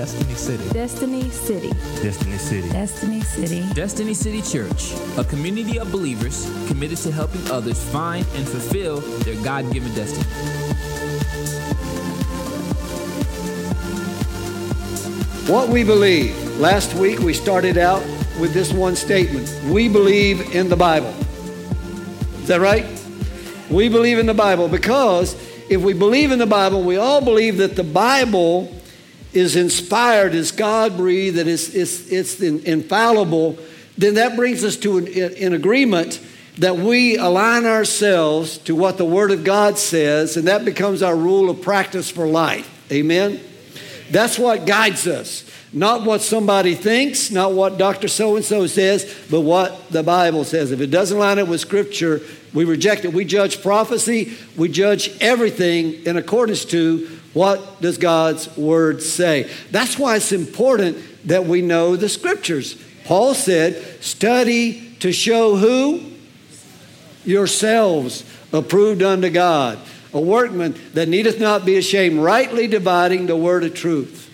Destiny City. Destiny City. Destiny City. Destiny City. Destiny City Church, a community of believers committed to helping others find and fulfill their God given destiny. What we believe. Last week we started out with this one statement We believe in the Bible. Is that right? We believe in the Bible because if we believe in the Bible, we all believe that the Bible is inspired, is God breathed, that it's, it's, it's infallible, then that brings us to an, an agreement that we align ourselves to what the Word of God says, and that becomes our rule of practice for life. Amen? That's what guides us. Not what somebody thinks, not what Dr. So and so says, but what the Bible says. If it doesn't line up with Scripture, we reject it. We judge prophecy, we judge everything in accordance to what does God's Word say. That's why it's important that we know the Scriptures. Paul said, study to show who? Yourselves approved unto God, a workman that needeth not be ashamed, rightly dividing the word of truth.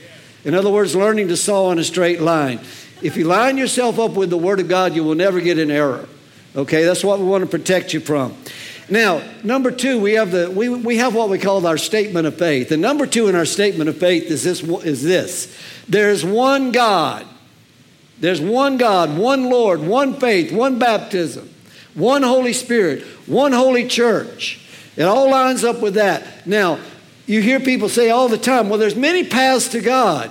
In other words, learning to saw on a straight line. If you line yourself up with the Word of God, you will never get an error. Okay, that's what we want to protect you from. Now, number two, we have the we, we have what we call our statement of faith. And number two in our statement of faith is this is this. There's one God. There's one God, one Lord, one faith, one baptism, one Holy Spirit, one holy church. It all lines up with that. Now, you hear people say all the time, well, there's many paths to God.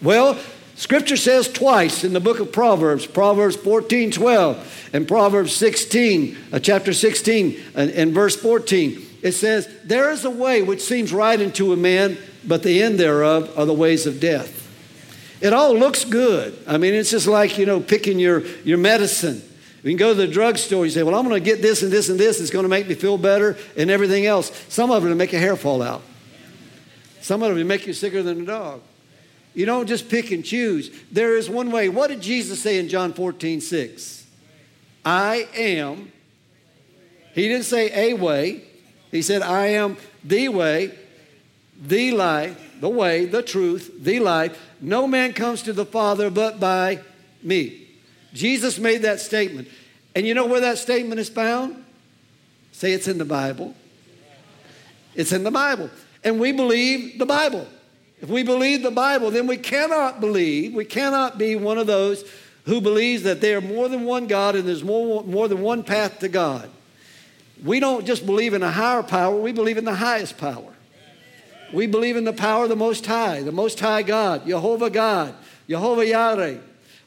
Well, Scripture says twice in the book of Proverbs, Proverbs 14, 12, and Proverbs 16, uh, chapter 16, and, and verse 14. It says, There is a way which seems right unto a man, but the end thereof are the ways of death. It all looks good. I mean, it's just like, you know, picking your, your medicine. You can go to the drugstore and say, Well, I'm going to get this and this and this. It's going to make me feel better and everything else. Some of it will make your hair fall out. Some of them will make you sicker than a dog. You don't just pick and choose. There is one way. What did Jesus say in John 14, 6? I am. He didn't say a way. He said, I am the way, the life, the way, the truth, the life. No man comes to the Father but by me. Jesus made that statement. And you know where that statement is found? Say it's in the Bible. It's in the Bible and we believe the Bible. If we believe the Bible, then we cannot believe, we cannot be one of those who believes that there are more than one God and there's more, more than one path to God. We don't just believe in a higher power, we believe in the highest power. We believe in the power of the Most High, the Most High God, Jehovah God, Jehovah Yahweh.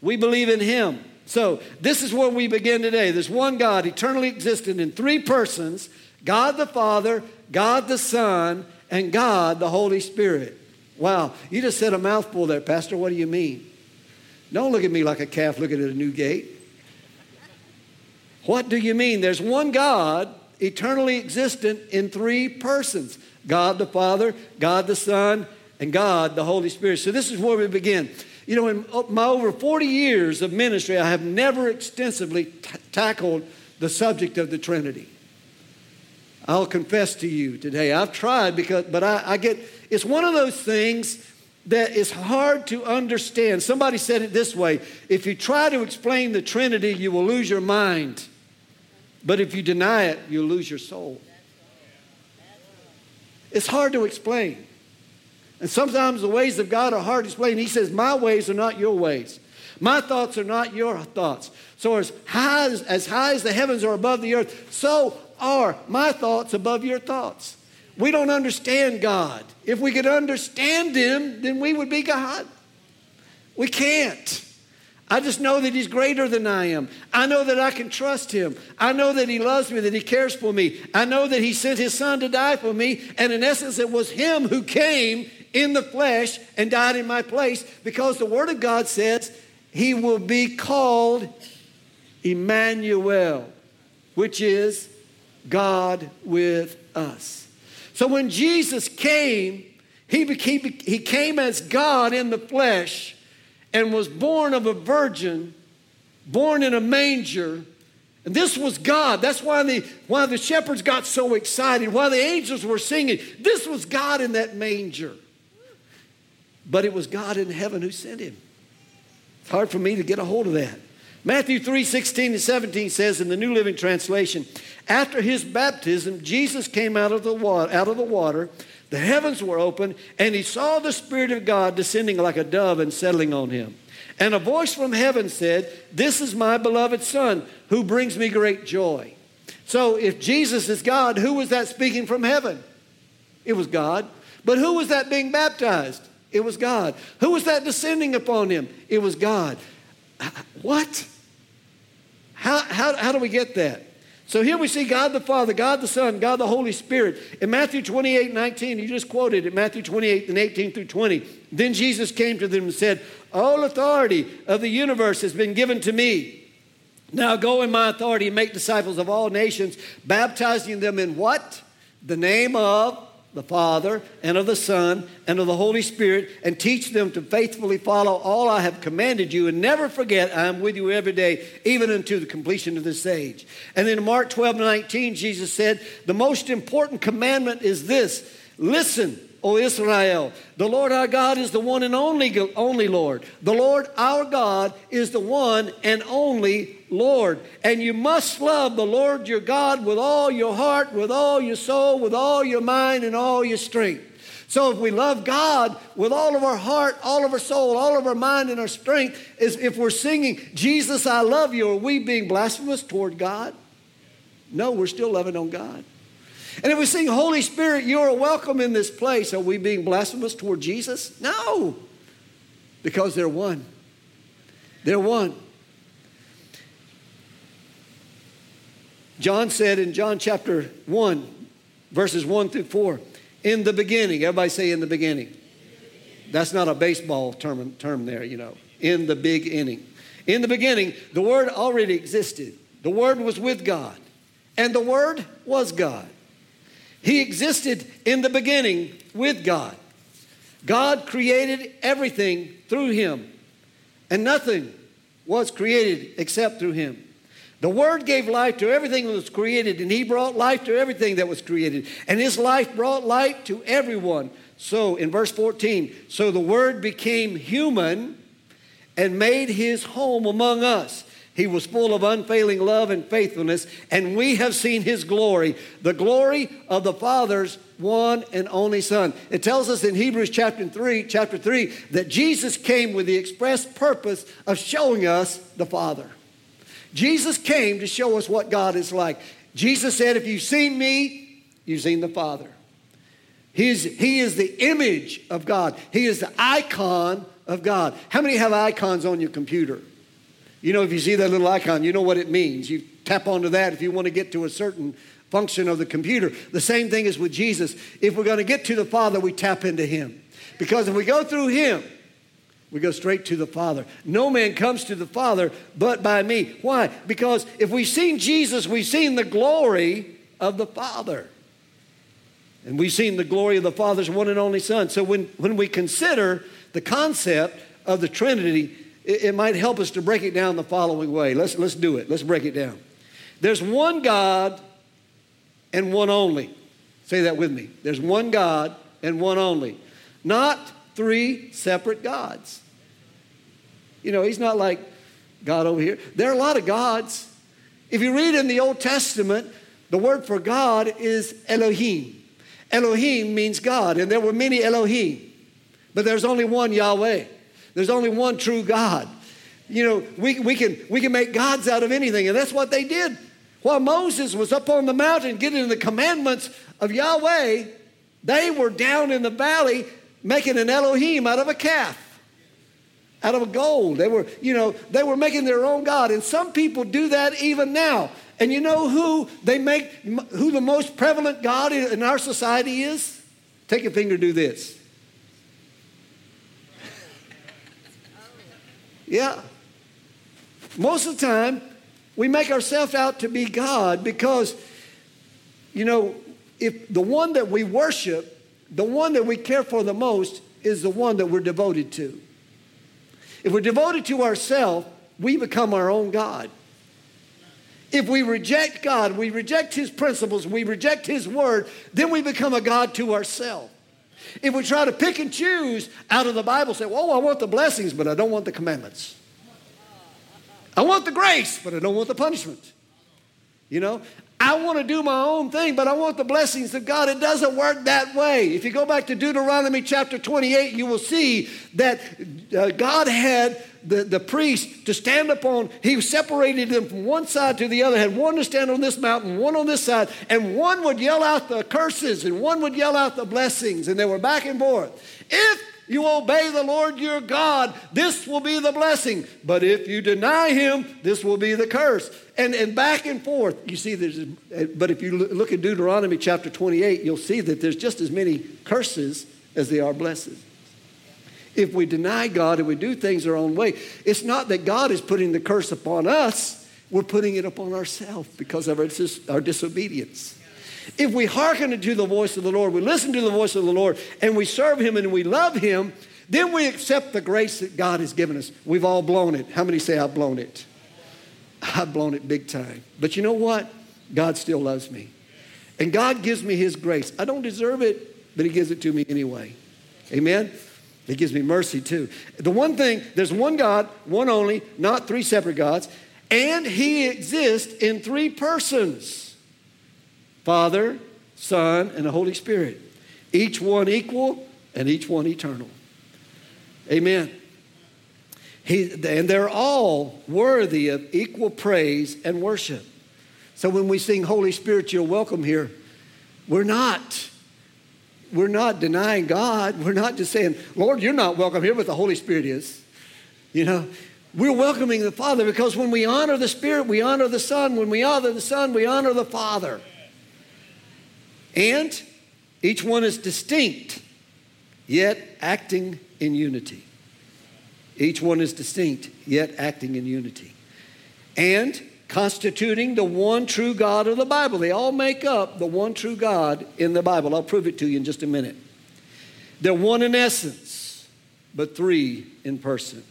We believe in Him. So, this is where we begin today. There's one God, eternally existent in three persons God the Father, God the Son, and God, the Holy Spirit. Wow, you just said a mouthful there, Pastor. What do you mean? Don't look at me like a calf looking at a new gate. What do you mean? There's one God, eternally existent in three persons God the Father, God the Son, and God the Holy Spirit. So this is where we begin. You know, in my over 40 years of ministry, I have never extensively t- tackled the subject of the Trinity. I'll confess to you today. I've tried because, but I, I get, it's one of those things that is hard to understand. Somebody said it this way if you try to explain the Trinity, you will lose your mind. But if you deny it, you'll lose your soul. It's hard to explain. And sometimes the ways of God are hard to explain. He says, My ways are not your ways. My thoughts are not your thoughts. So as high as, as high as the heavens are above the earth, so are my thoughts above your thoughts. We don't understand God. If we could understand Him, then we would be God. We can't. I just know that He's greater than I am. I know that I can trust Him. I know that He loves me, that He cares for me. I know that He sent His Son to die for me. And in essence, it was Him who came in the flesh and died in my place because the Word of God says He will be called Emmanuel, which is God with us. So when Jesus came, he, became, he came as God in the flesh and was born of a virgin, born in a manger. And this was God. That's why the, why the shepherds got so excited, why the angels were singing. This was God in that manger. but it was God in heaven who sent him. It's hard for me to get a hold of that. Matthew 3 16 and 17 says in the New Living Translation, after his baptism, Jesus came out of the water, out of the water, the heavens were open, and he saw the Spirit of God descending like a dove and settling on him. And a voice from heaven said, This is my beloved Son, who brings me great joy. So if Jesus is God, who was that speaking from heaven? It was God. But who was that being baptized? It was God. Who was that descending upon him? It was God. What? How, how, how do we get that? So here we see God the Father, God the Son, God the Holy Spirit. In Matthew 28 19, you just quoted it, Matthew 28 and 18 through 20. Then Jesus came to them and said, All authority of the universe has been given to me. Now go in my authority and make disciples of all nations, baptizing them in what? The name of the Father and of the Son and of the Holy Spirit, and teach them to faithfully follow all I have commanded you, and never forget I am with you every day, even unto the completion of this age. And in Mark 12 19, Jesus said, The most important commandment is this listen O Israel, the Lord our God is the one and only, only Lord. The Lord our God is the one and only Lord. And you must love the Lord your God with all your heart, with all your soul, with all your mind, and all your strength. So if we love God with all of our heart, all of our soul, all of our mind, and our strength, is if we're singing, Jesus, I love you, are we being blasphemous toward God? No, we're still loving on God. And if we sing, Holy Spirit, you are welcome in this place, are we being blasphemous toward Jesus? No, because they're one. They're one. John said in John chapter 1, verses 1 through 4, in the beginning, everybody say in the beginning. That's not a baseball term, term there, you know. In the big inning. In the beginning, the Word already existed. The Word was with God, and the Word was God. He existed in the beginning with God. God created everything through him, and nothing was created except through him. The Word gave life to everything that was created, and He brought life to everything that was created. And His life brought light to everyone. So, in verse 14, so the Word became human and made His home among us. He was full of unfailing love and faithfulness, and we have seen his glory, the glory of the Father's one and only Son. It tells us in Hebrews chapter 3, chapter 3, that Jesus came with the express purpose of showing us the Father. Jesus came to show us what God is like. Jesus said, If you've seen me, you've seen the Father. He is, he is the image of God. He is the icon of God. How many have icons on your computer? You know, if you see that little icon, you know what it means. You tap onto that if you want to get to a certain function of the computer. The same thing is with Jesus. If we're going to get to the Father, we tap into Him. Because if we go through Him, we go straight to the Father. No man comes to the Father but by me. Why? Because if we've seen Jesus, we've seen the glory of the Father. And we've seen the glory of the Father's one and only Son. So when, when we consider the concept of the Trinity, it, it might help us to break it down the following way. Let's, let's do it. Let's break it down. There's one God and one only. Say that with me. There's one God and one only. Not three separate gods. You know, he's not like God over here. There are a lot of gods. If you read in the Old Testament, the word for God is Elohim. Elohim means God, and there were many Elohim, but there's only one Yahweh. There's only one true God. You know, we, we, can, we can make gods out of anything, and that's what they did. While Moses was up on the mountain getting the commandments of Yahweh, they were down in the valley making an Elohim out of a calf, out of gold. They were, you know, they were making their own God. And some people do that even now. And you know who they make, who the most prevalent God in our society is? Take a finger, do this. Yeah. Most of the time, we make ourselves out to be God because, you know, if the one that we worship, the one that we care for the most, is the one that we're devoted to. If we're devoted to ourselves, we become our own God. If we reject God, we reject His principles, we reject His word, then we become a God to ourselves. If we try to pick and choose out of the Bible, say, well, I want the blessings, but I don't want the commandments. I want the grace, but I don't want the punishment. You know, I want to do my own thing, but I want the blessings of God. It doesn't work that way. If you go back to Deuteronomy chapter 28, you will see that uh, God had the, the priest to stand upon, he separated them from one side to the other, had one to stand on this mountain, one on this side, and one would yell out the curses and one would yell out the blessings, and they were back and forth. If you obey the Lord your God, this will be the blessing. But if you deny him, this will be the curse. And, and back and forth. You see, there's, but if you look at Deuteronomy chapter 28, you'll see that there's just as many curses as there are blessings. If we deny God and we do things our own way, it's not that God is putting the curse upon us, we're putting it upon ourselves because of our, our disobedience. If we hearken to the voice of the Lord, we listen to the voice of the Lord, and we serve Him and we love Him, then we accept the grace that God has given us. We've all blown it. How many say, I've blown it? I've blown it big time. But you know what? God still loves me. And God gives me His grace. I don't deserve it, but He gives it to me anyway. Amen? He gives me mercy too. The one thing, there's one God, one only, not three separate gods, and He exists in three persons. Father, Son, and the Holy Spirit. Each one equal and each one eternal. Amen. He, and they're all worthy of equal praise and worship. So when we sing Holy Spirit, you're welcome here, we're not. We're not denying God. We're not just saying, Lord, you're not welcome here, but the Holy Spirit is. You know, we're welcoming the Father because when we honor the Spirit, we honor the Son. When we honor the Son, we honor the Father. And each one is distinct, yet acting in unity. Each one is distinct, yet acting in unity. And constituting the one true God of the Bible. They all make up the one true God in the Bible. I'll prove it to you in just a minute. They're one in essence, but three in person.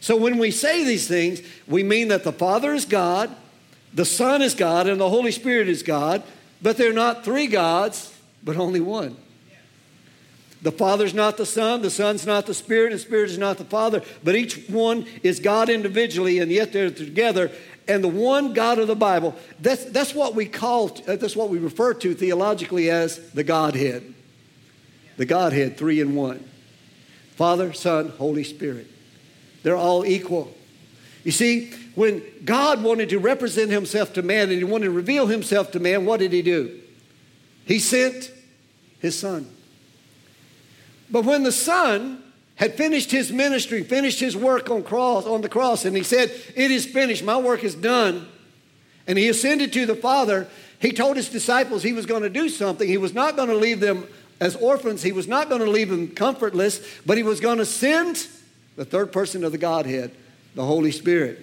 So when we say these things, we mean that the Father is God, the Son is God, and the Holy Spirit is God. But they're not three gods, but only one. The Father's not the Son, the Son's not the Spirit, and the Spirit is not the Father, but each one is God individually, and yet they're together. And the one God of the Bible, that's, that's what we call, uh, that's what we refer to theologically as the Godhead. The Godhead, three in one Father, Son, Holy Spirit. They're all equal. You see, when God wanted to represent himself to man and he wanted to reveal himself to man, what did he do? He sent his son. But when the son had finished his ministry, finished his work on cross on the cross, and he said, "It is finished. My work is done." And he ascended to the Father. He told his disciples he was going to do something. He was not going to leave them as orphans. He was not going to leave them comfortless, but he was going to send the third person of the Godhead, the Holy Spirit.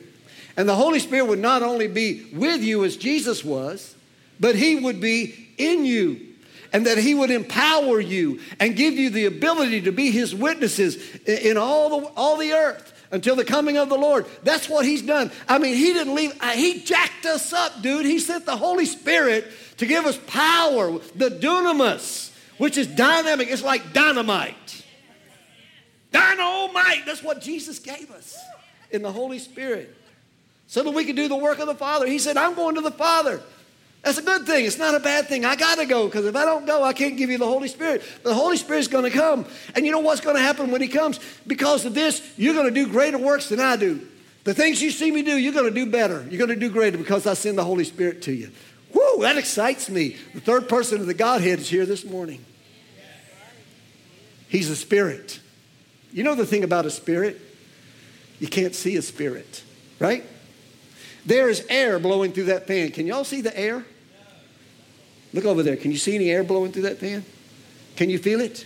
And the Holy Spirit would not only be with you as Jesus was, but He would be in you. And that He would empower you and give you the ability to be His witnesses in all the, all the earth until the coming of the Lord. That's what He's done. I mean, He didn't leave, He jacked us up, dude. He sent the Holy Spirit to give us power, the dunamis, which is dynamic. It's like dynamite. Dynamite. That's what Jesus gave us in the Holy Spirit so that we could do the work of the Father. He said, I'm going to the Father. That's a good thing. It's not a bad thing. I got to go because if I don't go, I can't give you the Holy Spirit. The Holy Spirit's going to come. And you know what's going to happen when He comes? Because of this, you're going to do greater works than I do. The things you see me do, you're going to do better. You're going to do greater because I send the Holy Spirit to you. Whoo, that excites me. The third person of the Godhead is here this morning. He's a spirit. You know the thing about a spirit? You can't see a spirit, right? There is air blowing through that fan. Can y'all see the air? Look over there. Can you see any air blowing through that fan? Can you feel it?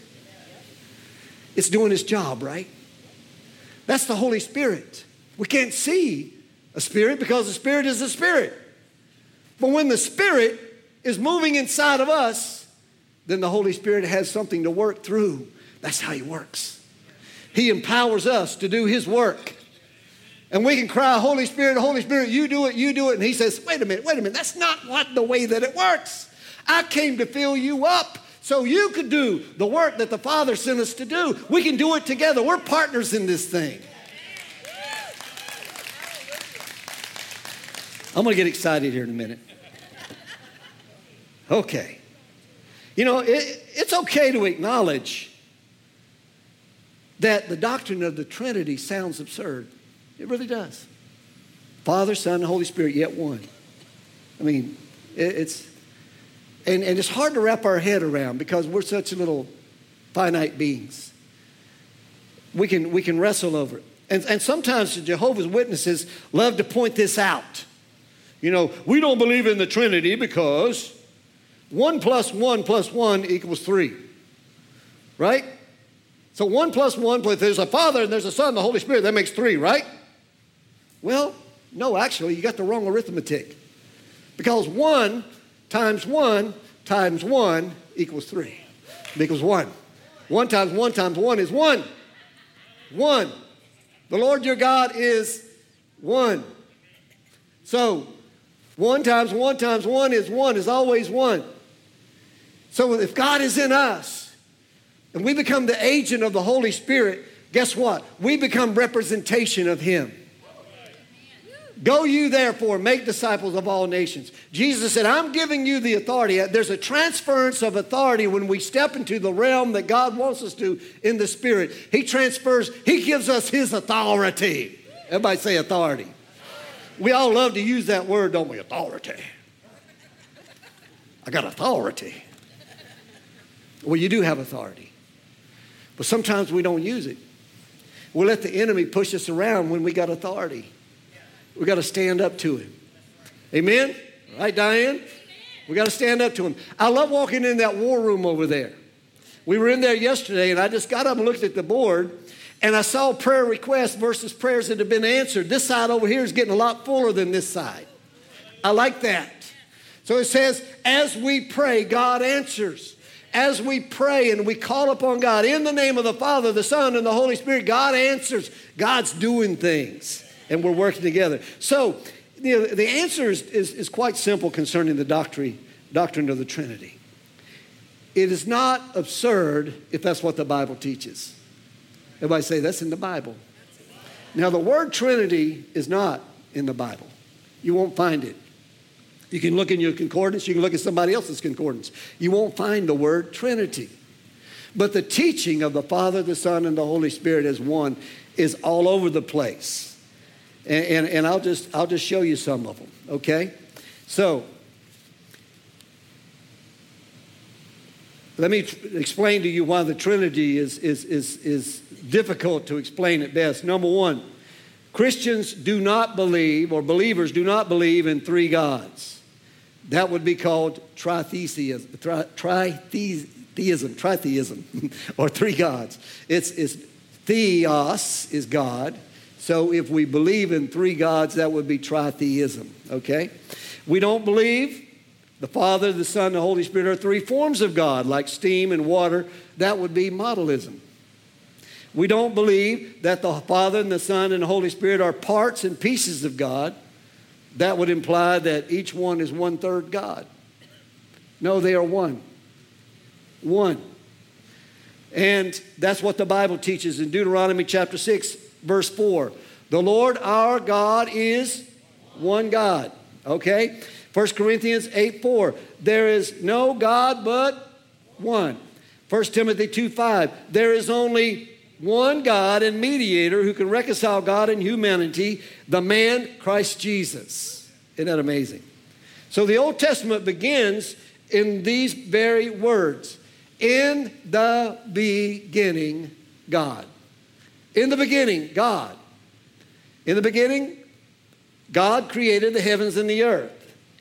It's doing its job, right? That's the Holy Spirit. We can't see a spirit because the spirit is a spirit. But when the spirit is moving inside of us, then the Holy Spirit has something to work through. That's how He works. He empowers us to do His work. And we can cry, Holy Spirit, Holy Spirit, you do it, you do it. And he says, wait a minute, wait a minute. That's not what the way that it works. I came to fill you up So you could do the work that the Father sent us to do. We can do it together. We're partners in this thing. I'm going to get excited here in a minute. Okay. You know, it, it's okay to acknowledge that the doctrine of the Trinity sounds absurd. It really does. Father, Son, and Holy Spirit, yet one. I mean, it, it's, and, and it's hard to wrap our head around because we're such little finite beings. We can, we can wrestle over it. And, and sometimes the Jehovah's Witnesses love to point this out. You know, we don't believe in the Trinity because 1 plus 1 plus 1 equals 3. Right? So 1 plus 1 plus, there's a Father and there's a Son the Holy Spirit. That makes 3, right? Well, no, actually, you got the wrong arithmetic. Because 1 times 1 times 1 equals 3. Equals 1. 1 times 1 times 1 is 1. 1. The Lord your God is 1. So, 1 times 1 times 1 is 1, is always 1. So, if God is in us and we become the agent of the Holy Spirit, guess what? We become representation of Him. Go you therefore, make disciples of all nations. Jesus said, I'm giving you the authority. There's a transference of authority when we step into the realm that God wants us to in the Spirit. He transfers, He gives us His authority. Everybody say authority. We all love to use that word, don't we? Authority. I got authority. Well, you do have authority. But sometimes we don't use it. We let the enemy push us around when we got authority. We got to stand up to him. Amen? Right, Diane? We got to stand up to him. I love walking in that war room over there. We were in there yesterday, and I just got up and looked at the board, and I saw prayer requests versus prayers that have been answered. This side over here is getting a lot fuller than this side. I like that. So it says, as we pray, God answers. As we pray and we call upon God in the name of the Father, the Son, and the Holy Spirit, God answers. God's doing things and we're working together. So, you know, the answer is, is, is quite simple concerning the doctrine, doctrine of the Trinity. It is not absurd if that's what the Bible teaches. Everybody say that's in the Bible. Now, the word Trinity is not in the Bible. You won't find it. You can look in your concordance, you can look at somebody else's concordance. You won't find the word Trinity. But the teaching of the Father, the Son, and the Holy Spirit as one is all over the place. And, and, and I'll, just, I'll just show you some of them, okay? So, let me tr- explain to you why the Trinity is, is, is, is difficult to explain at best. Number one, Christians do not believe, or believers do not believe in three gods. That would be called tritheism, tri, tritheism, tritheism, or three gods. It's, it's theos is God, so if we believe in three gods, that would be tritheism, okay? We don't believe the Father, the Son, the Holy Spirit are three forms of God, like steam and water. That would be modalism. We don't believe that the Father and the Son and the Holy Spirit are parts and pieces of God. That would imply that each one is one third God. No, they are one. One. And that's what the Bible teaches in Deuteronomy chapter 6 verse 4. The Lord our God is one God. Okay? 1 Corinthians 8 4. There is no God but one. 1 Timothy 2 5. There is only one God and mediator who can reconcile God and humanity, the man Christ Jesus. Isn't that amazing? So the Old Testament begins in these very words In the beginning, God. In the beginning, God. In the beginning, God created the heavens and the earth.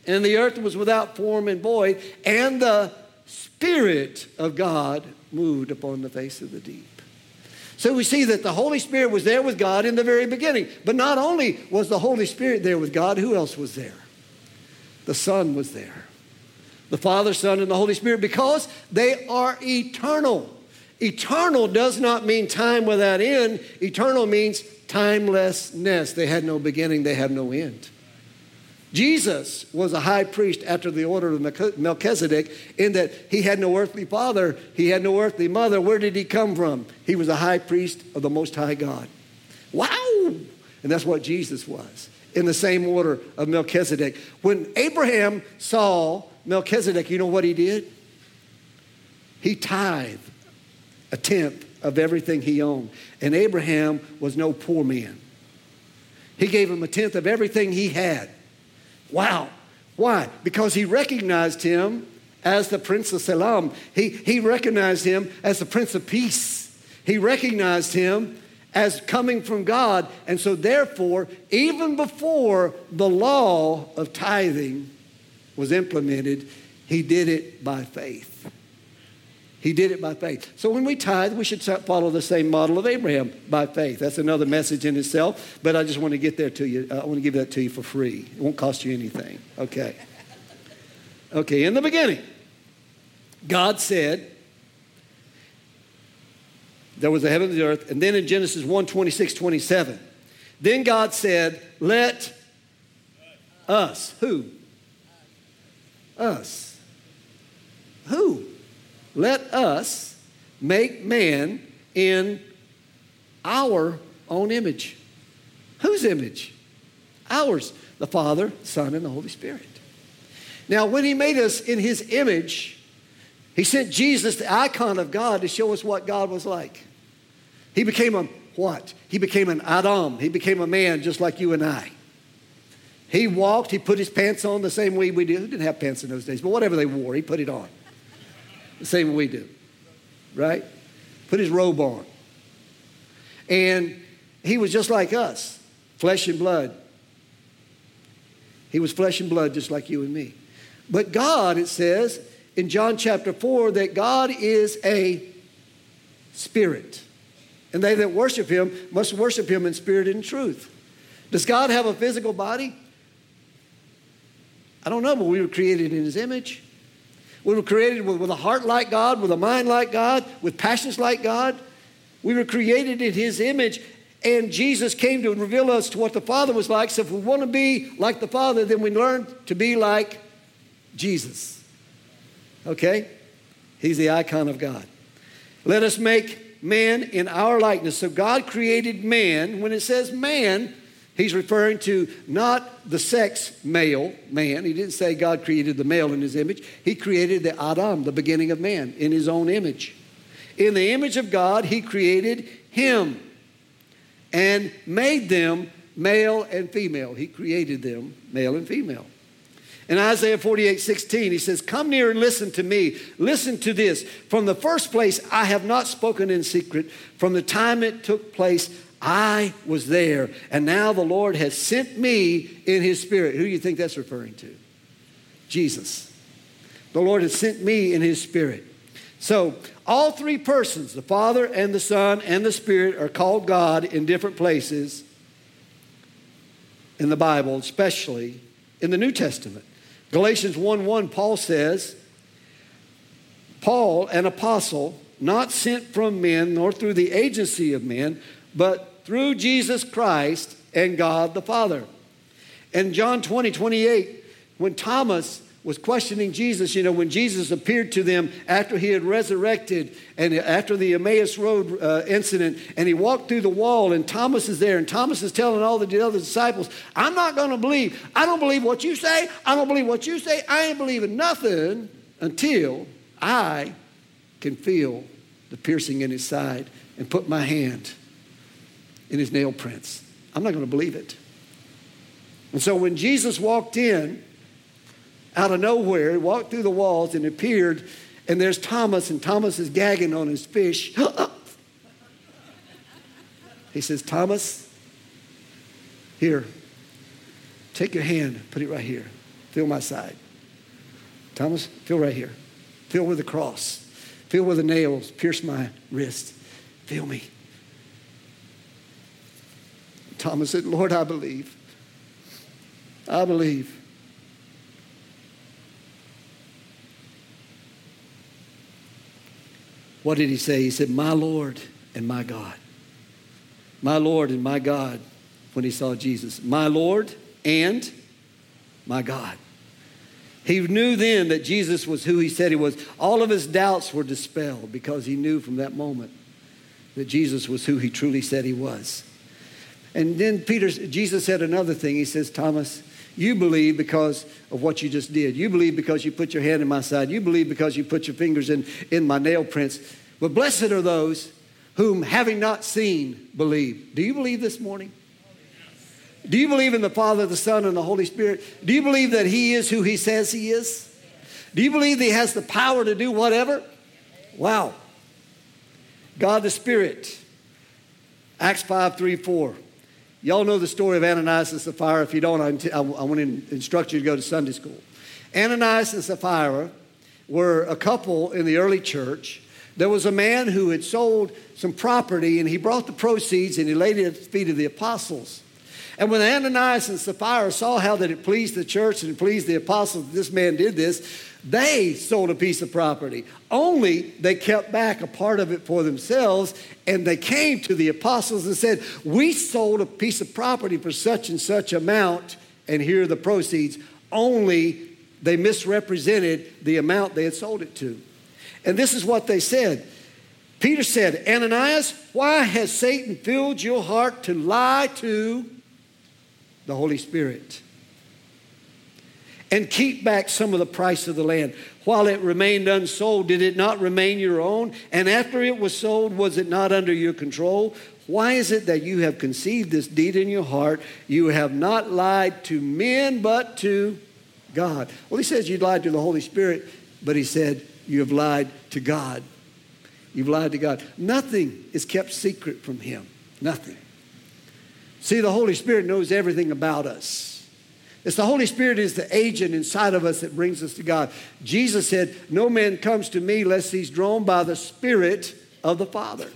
And the earth was without form and void, and the Spirit of God moved upon the face of the deep. So we see that the Holy Spirit was there with God in the very beginning. But not only was the Holy Spirit there with God, who else was there? The Son was there. The Father, Son, and the Holy Spirit, because they are eternal. Eternal does not mean time without end. Eternal means timelessness. They had no beginning, they have no end. Jesus was a high priest after the order of Melchizedek in that he had no earthly father, he had no earthly mother. Where did he come from? He was a high priest of the Most High God. Wow! And that's what Jesus was in the same order of Melchizedek. When Abraham saw Melchizedek, you know what he did? He tithed a tenth of everything he owned. And Abraham was no poor man. He gave him a tenth of everything he had. Wow. Why? Because he recognized him as the Prince of Salem. He, he recognized him as the Prince of Peace. He recognized him as coming from God. And so, therefore, even before the law of tithing was implemented, he did it by faith. He did it by faith. So when we tithe, we should follow the same model of Abraham by faith. That's another message in itself, but I just want to get there to you. Uh, I want to give that to you for free. It won't cost you anything. Okay. Okay, in the beginning, God said, there was the heaven and the earth. And then in Genesis 1 26, 27, then God said, Let us, who? Us. Who? Let us make man in our own image. Whose image? Ours. The Father, Son, and the Holy Spirit. Now, when He made us in His image, He sent Jesus, the icon of God, to show us what God was like. He became a what? He became an Adam. He became a man just like you and I. He walked, he put his pants on the same way we do. He didn't have pants in those days, but whatever they wore, he put it on the same we do, right? Put his robe on. And he was just like us, flesh and blood. He was flesh and blood just like you and me. But God, it says in John chapter 4, that God is a spirit. And they that worship him must worship him in spirit and truth. Does God have a physical body? I don't know, but we were created in his image. We were created with, with a heart like God, with a mind like God, with passions like God. We were created in His image, and Jesus came to reveal us to what the Father was like. So if we want to be like the Father, then we learn to be like Jesus. Okay? He's the icon of God. Let us make man in our likeness. So God created man. When it says man, He's referring to not the sex male, man. He didn't say God created the male in his image. He created the Adam, the beginning of man, in his own image. In the image of God, he created him and made them male and female. He created them male and female. In Isaiah 48 16, he says, Come near and listen to me. Listen to this. From the first place, I have not spoken in secret. From the time it took place, I was there, and now the Lord has sent me in his spirit. Who do you think that's referring to? Jesus. The Lord has sent me in his spirit. So, all three persons, the Father and the Son and the Spirit, are called God in different places in the Bible, especially in the New Testament. Galatians 1 1, Paul says, Paul, an apostle, not sent from men nor through the agency of men, but through Jesus Christ and God the Father. And John 20, 28, when Thomas was questioning Jesus, you know, when Jesus appeared to them after he had resurrected and after the Emmaus Road uh, incident, and he walked through the wall, and Thomas is there, and Thomas is telling all the other disciples, I'm not going to believe. I don't believe what you say. I don't believe what you say. I ain't believing nothing until I can feel the piercing in his side and put my hand in his nail prints. I'm not going to believe it. And so when Jesus walked in out of nowhere, he walked through the walls and appeared, and there's Thomas, and Thomas is gagging on his fish. he says, Thomas, here, take your hand, put it right here. Feel my side. Thomas, feel right here. Feel where the cross. Feel where the nails pierce my wrist. Feel me. Thomas said, Lord, I believe. I believe. What did he say? He said, My Lord and my God. My Lord and my God when he saw Jesus. My Lord and my God. He knew then that Jesus was who he said he was. All of his doubts were dispelled because he knew from that moment that Jesus was who he truly said he was. And then Peter, Jesus said another thing. He says, Thomas, you believe because of what you just did. You believe because you put your hand in my side. You believe because you put your fingers in, in my nail prints. But blessed are those whom, having not seen, believe. Do you believe this morning? Do you believe in the Father, the Son, and the Holy Spirit? Do you believe that He is who He says He is? Do you believe He has the power to do whatever? Wow. God the Spirit. Acts 5 3 4. Y'all know the story of Ananias and Sapphira. If you don't, I, want to instruct you to go to Sunday school. Ananias and Sapphira were a couple in the early church. There was a man who had sold some property and he brought the proceeds and he laid it at the feet of the apostles. And when Ananias and Sapphira saw how that it pleased the church and pleased the apostles that this man did this, they sold a piece of property. Only they kept back a part of it for themselves, and they came to the apostles and said, We sold a piece of property for such and such amount, and here are the proceeds. Only they misrepresented the amount they had sold it to. And this is what they said. Peter said, Ananias, why has Satan filled your heart to lie to the Holy Spirit. And keep back some of the price of the land. While it remained unsold, did it not remain your own? And after it was sold, was it not under your control? Why is it that you have conceived this deed in your heart? You have not lied to men, but to God. Well, he says you lied to the Holy Spirit, but he said you have lied to God. You've lied to God. Nothing is kept secret from him. Nothing. See, the Holy Spirit knows everything about us. It's the Holy Spirit is the agent inside of us that brings us to God. Jesus said, No man comes to me lest he's drawn by the Spirit of the Father.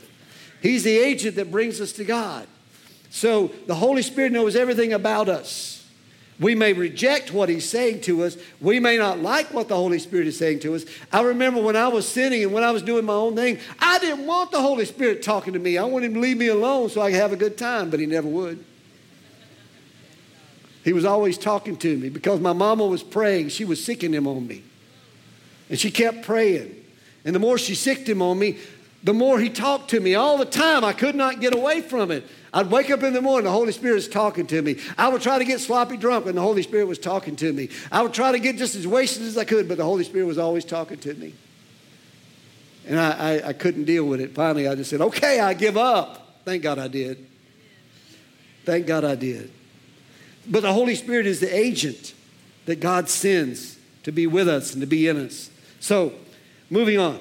He's the agent that brings us to God. So the Holy Spirit knows everything about us. We may reject what he's saying to us. We may not like what the Holy Spirit is saying to us. I remember when I was sinning and when I was doing my own thing, I didn't want the Holy Spirit talking to me. I wanted him to leave me alone so I could have a good time, but he never would. He was always talking to me because my mama was praying. She was sicking him on me. And she kept praying. And the more she sicked him on me, the more he talked to me all the time. I could not get away from it. I'd wake up in the morning, the Holy Spirit is talking to me. I would try to get sloppy drunk and the Holy Spirit was talking to me. I would try to get just as wasted as I could, but the Holy Spirit was always talking to me. And I, I, I couldn't deal with it. Finally, I just said, okay, I give up. Thank God I did. Thank God I did. But the Holy Spirit is the agent that God sends to be with us and to be in us. So, moving on.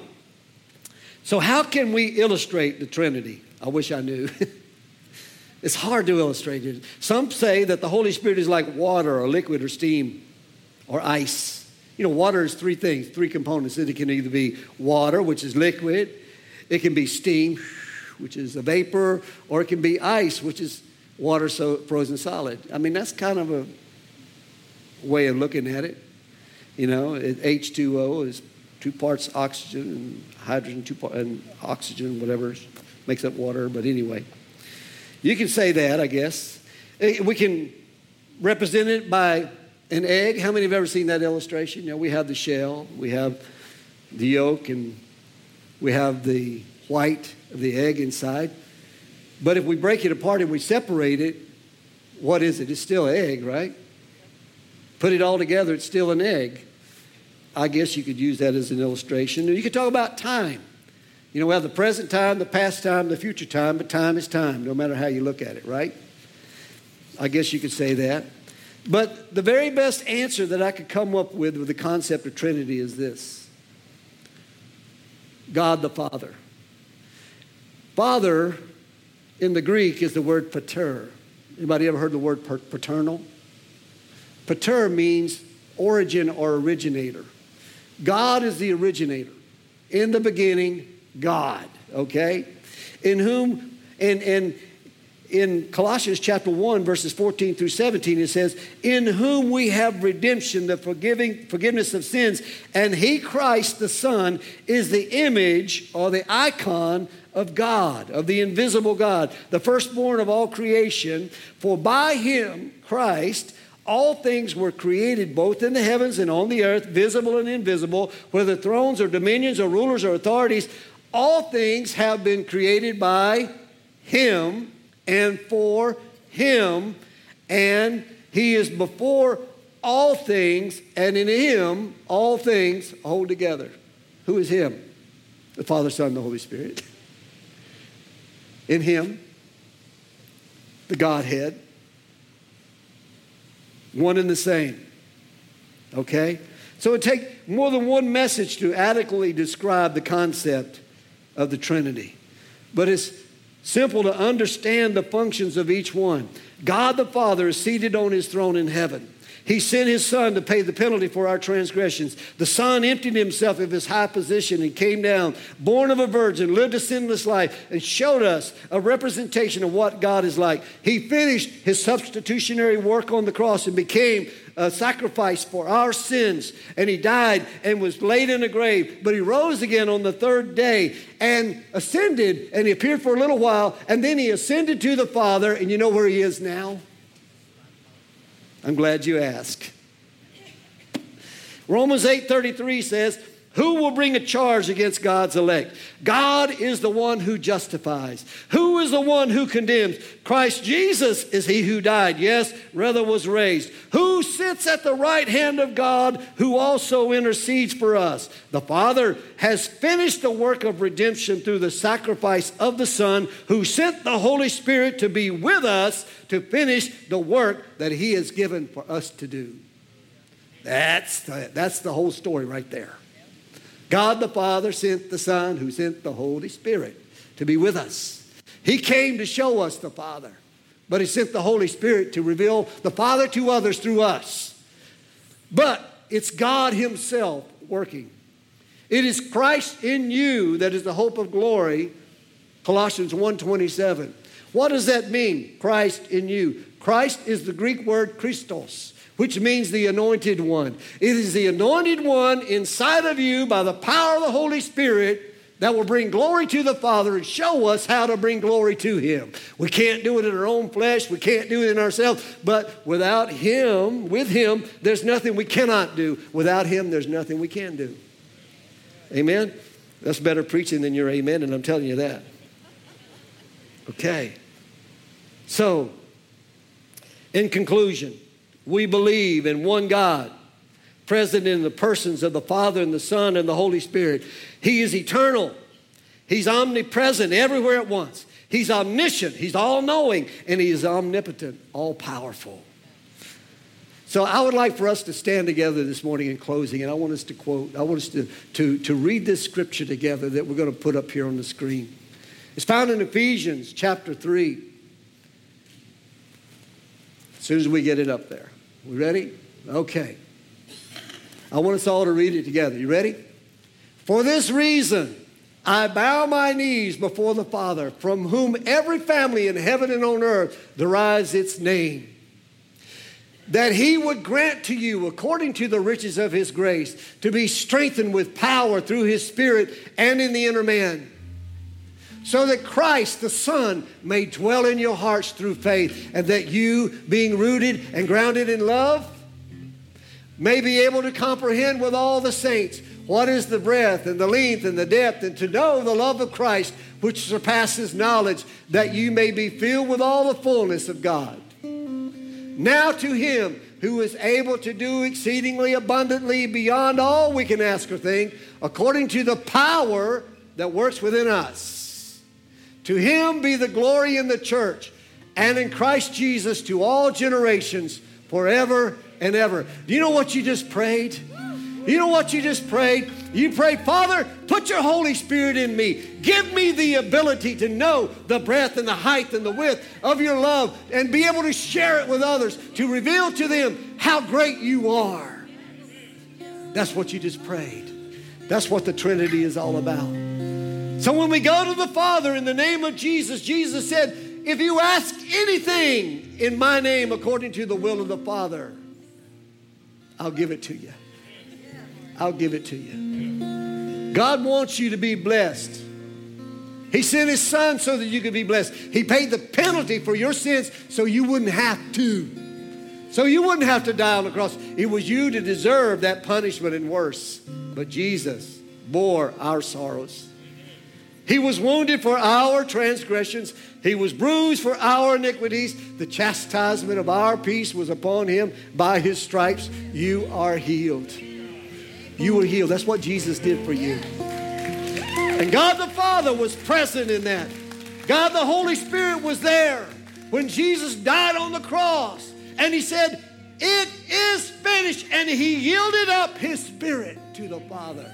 So, how can we illustrate the Trinity? I wish I knew. It's hard to illustrate it. Some say that the Holy Spirit is like water or liquid or steam or ice. You know, water is three things, three components. It can either be water, which is liquid, it can be steam, which is a vapor, or it can be ice, which is water so frozen solid. I mean, that's kind of a way of looking at it. You know, H2O is two parts oxygen and hydrogen, two and oxygen, whatever makes up water. But anyway, you can say that, I guess. Eh, we can represent it by an egg. How many have ever seen that illustration? You know, we have the shell, we have the yolk, and we have the white of the egg inside. But if we break it apart and we separate it, what is it? It's still egg, right? Put it all together, it's still an egg. I guess you could use that as an illustration. You could talk about time. You know, we have the present time, the past time, the future time, but time is time, no matter how you look at it, right? I guess you could say that. But the very best answer that I could come up with with the concept of Trinity is this God the Father. Father in the Greek is the word pater. Anybody ever heard the word paternal? Pater means origin or originator. God is the originator. In the beginning, God, okay? In whom, in, in, in Colossians chapter 1, verses 14 through 17, it says, In whom we have redemption, the forgiving, forgiveness of sins, and He, Christ the Son, is the image or the icon of God, of the invisible God, the firstborn of all creation. For by Him, Christ, all things were created both in the heavens and on the earth, visible and invisible, whether thrones or dominions or rulers or authorities. All things have been created by Him and for Him, and He is before all things, and in Him all things hold together. Who is Him? The Father, Son, the Holy Spirit. In Him, the Godhead one and the same. Okay? So it takes more than one message to adequately describe the concept of the Trinity. But it's simple to understand the functions of each one. God the Father is seated on his throne in heaven. He sent his son to pay the penalty for our transgressions. The son emptied himself of his high position and came down, born of a virgin, lived a sinless life, and showed us a representation of what God is like. He finished his substitutionary work on the cross and became a sacrifice for our sins. And he died and was laid in a grave, but he rose again on the third day and ascended, and he appeared for a little while, and then he ascended to the Father, and you know where he is now? I'm glad you asked. Romans 8:33 says, who will bring a charge against God's elect? God is the one who justifies. Who is the one who condemns? Christ Jesus is he who died, yes, rather was raised. Who sits at the right hand of God, who also intercedes for us? The Father has finished the work of redemption through the sacrifice of the Son, who sent the Holy Spirit to be with us to finish the work that he has given for us to do. That's the, that's the whole story right there. God the Father sent the Son, who sent the Holy Spirit to be with us. He came to show us the Father, but He sent the Holy Spirit to reveal the Father to others through us. But it's God Himself working. It is Christ in you that is the hope of glory. Colossians 1:27. What does that mean? Christ in you. Christ is the Greek word Christos which means the anointed one. It is the anointed one inside of you by the power of the Holy Spirit that will bring glory to the Father and show us how to bring glory to Him. We can't do it in our own flesh, we can't do it in ourselves, but without Him, with Him, there's nothing we cannot do. Without Him, there's nothing we can do. Amen? That's better preaching than your amen, and I'm telling you that. Okay. So, in conclusion, we believe in one God, present in the persons of the Father and the Son and the Holy Spirit. He is eternal, He's omnipresent everywhere at once. He's omniscient, He's all knowing, and He is omnipotent, all powerful. So I would like for us to stand together this morning in closing, and I want us to quote, I want us to, to, to read this scripture together that we're going to put up here on the screen. It's found in Ephesians chapter 3. As soon as we get it up there. We ready? Okay. I want us all to read it together. You ready? For this reason, I bow my knees before the Father, from whom every family in heaven and on earth derives its name. That he would grant to you, according to the riches of his grace, to be strengthened with power through his Spirit and in the inner man so that Christ the Son may dwell in your hearts through faith, and that you, being rooted and grounded in love, may be able to comprehend with all the saints what is the breadth and the length and the depth, and to know the love of Christ which surpasses knowledge, that you may be filled with all the fullness of God. Now to him who is able to do exceedingly abundantly beyond all we can ask or think, according to the power that works within us. To him be the glory in the church and in Christ Jesus to all generations forever and ever. Do you know what you just prayed? You know what you just prayed? You prayed, Father, put your Holy Spirit in me. Give me the ability to know the breadth and the height and the width of your love and be able to share it with others, to reveal to them how great you are. That's what you just prayed. That's what the Trinity is all about. So when we go to the Father in the name of Jesus, Jesus said, If you ask anything in my name according to the will of the Father, I'll give it to you. I'll give it to you. God wants you to be blessed. He sent his son so that you could be blessed. He paid the penalty for your sins so you wouldn't have to. So you wouldn't have to die on the cross. It was you to deserve that punishment and worse. But Jesus bore our sorrows. He was wounded for our transgressions. He was bruised for our iniquities. The chastisement of our peace was upon him. By his stripes, you are healed. You were healed. That's what Jesus did for you. And God the Father was present in that. God the Holy Spirit was there when Jesus died on the cross. And he said, It is finished. And he yielded up his spirit to the Father.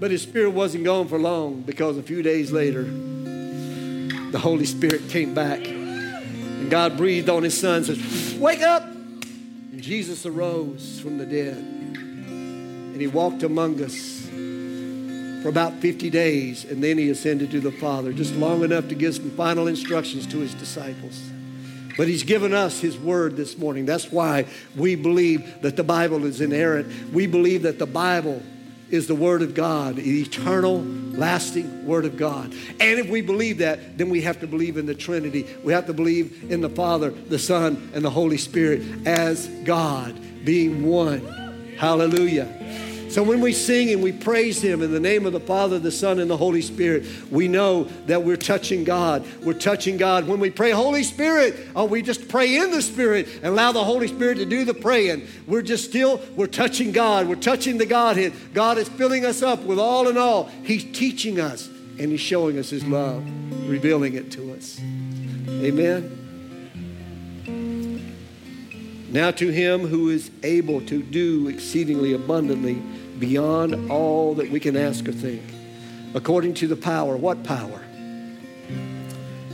But his spirit wasn't gone for long because a few days later, the Holy Spirit came back. And God breathed on his son and says, Wake up! And Jesus arose from the dead. And he walked among us for about 50 days. And then he ascended to the Father, just long enough to give some final instructions to his disciples. But he's given us his word this morning. That's why we believe that the Bible is inerrant. We believe that the Bible is the Word of God, the eternal, lasting Word of God. And if we believe that, then we have to believe in the Trinity. We have to believe in the Father, the Son, and the Holy Spirit as God, being one. Hallelujah. So when we sing and we praise Him in the name of the Father, the Son, and the Holy Spirit, we know that we're touching God. We're touching God. When we pray, Holy Spirit, oh, we just pray in the Spirit and allow the Holy Spirit to do the praying. We're just still, we're touching God. We're touching the Godhead. God is filling us up with all in all. He's teaching us and He's showing us His love, revealing it to us. Amen. Now to him who is able to do exceedingly abundantly beyond all that we can ask or think, according to the power. What power?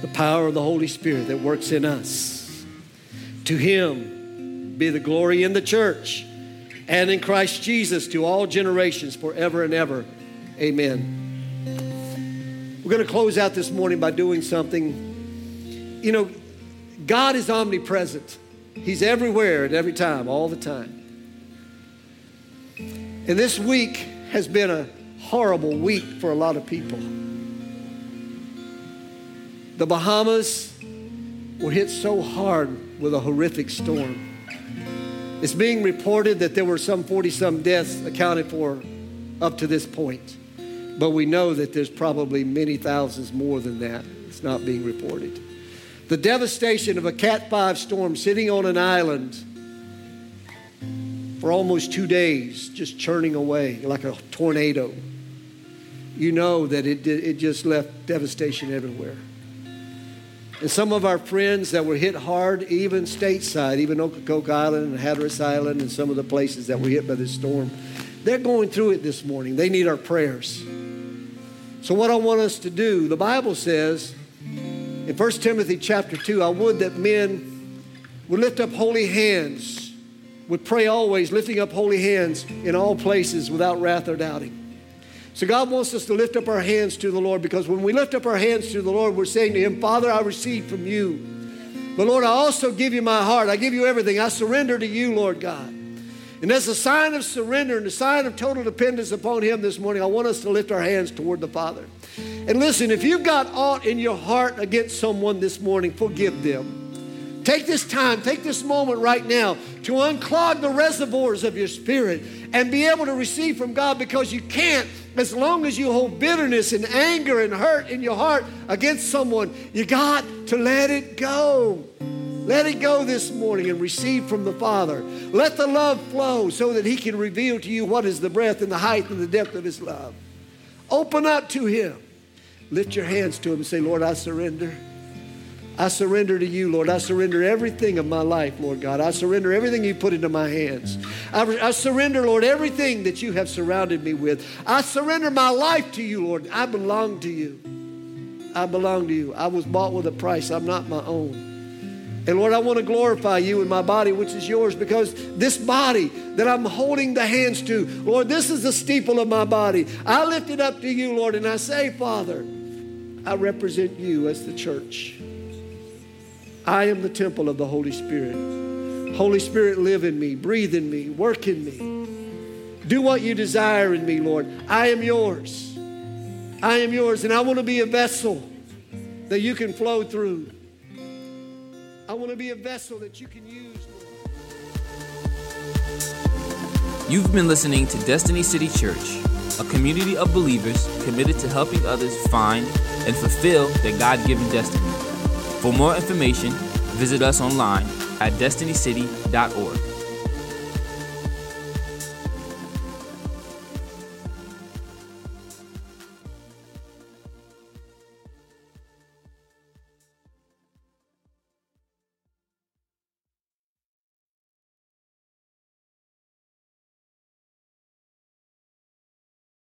The power of the Holy Spirit that works in us. To him be the glory in the church and in Christ Jesus to all generations forever and ever. Amen. We're going to close out this morning by doing something. You know, God is omnipresent. He's everywhere at every time, all the time. And this week has been a horrible week for a lot of people. The Bahamas were hit so hard with a horrific storm. It's being reported that there were some 40 some deaths accounted for up to this point. But we know that there's probably many thousands more than that. It's not being reported. The devastation of a Cat 5 storm sitting on an island for almost two days, just churning away like a tornado. You know that it, it just left devastation everywhere. And some of our friends that were hit hard, even stateside, even Ocracoke Island and Hatteras Island, and some of the places that were hit by this storm, they're going through it this morning. They need our prayers. So, what I want us to do, the Bible says in 1 Timothy chapter 2, I would that men would lift up holy hands, would pray always, lifting up holy hands in all places without wrath or doubting. So God wants us to lift up our hands to the Lord because when we lift up our hands to the Lord, we're saying to Him, Father, I receive from you. But Lord, I also give you my heart. I give you everything. I surrender to you, Lord God. And as a sign of surrender and a sign of total dependence upon Him this morning, I want us to lift our hands toward the Father. And listen, if you've got aught in your heart against someone this morning, forgive them. Take this time, take this moment right now to unclog the reservoirs of your spirit and be able to receive from God because you can't as long as you hold bitterness and anger and hurt in your heart against someone. You got to let it go. Let it go this morning and receive from the Father. Let the love flow so that He can reveal to you what is the breadth and the height and the depth of His love. Open up to Him. Lift your hands to Him and say, Lord, I surrender. I surrender to you, Lord. I surrender everything of my life, Lord God. I surrender everything you put into my hands. I, I, surrender, Lord, everything that you have surrounded me with. I surrender my life to you, Lord. I belong to you. I belong to you. I was bought with a price. I'm not my own. And Lord, I want to glorify you in my body, which is yours, because this body that I'm holding the hands to, Lord, this is the steeple of my body. I lift it up to you, Lord, and I say, Father, I represent you as the church. I am the temple of the Holy Spirit. Holy Spirit, live in me, breathe in me, work in me. Do what you desire in me, Lord. I am yours. I am yours, and I want to be a vessel that you can flow through. I want to be a vessel that you can use. You've been listening to Destiny City Church, a community of believers committed to helping others find and fulfill their God given destiny. For more information, visit us online at destinycity.org.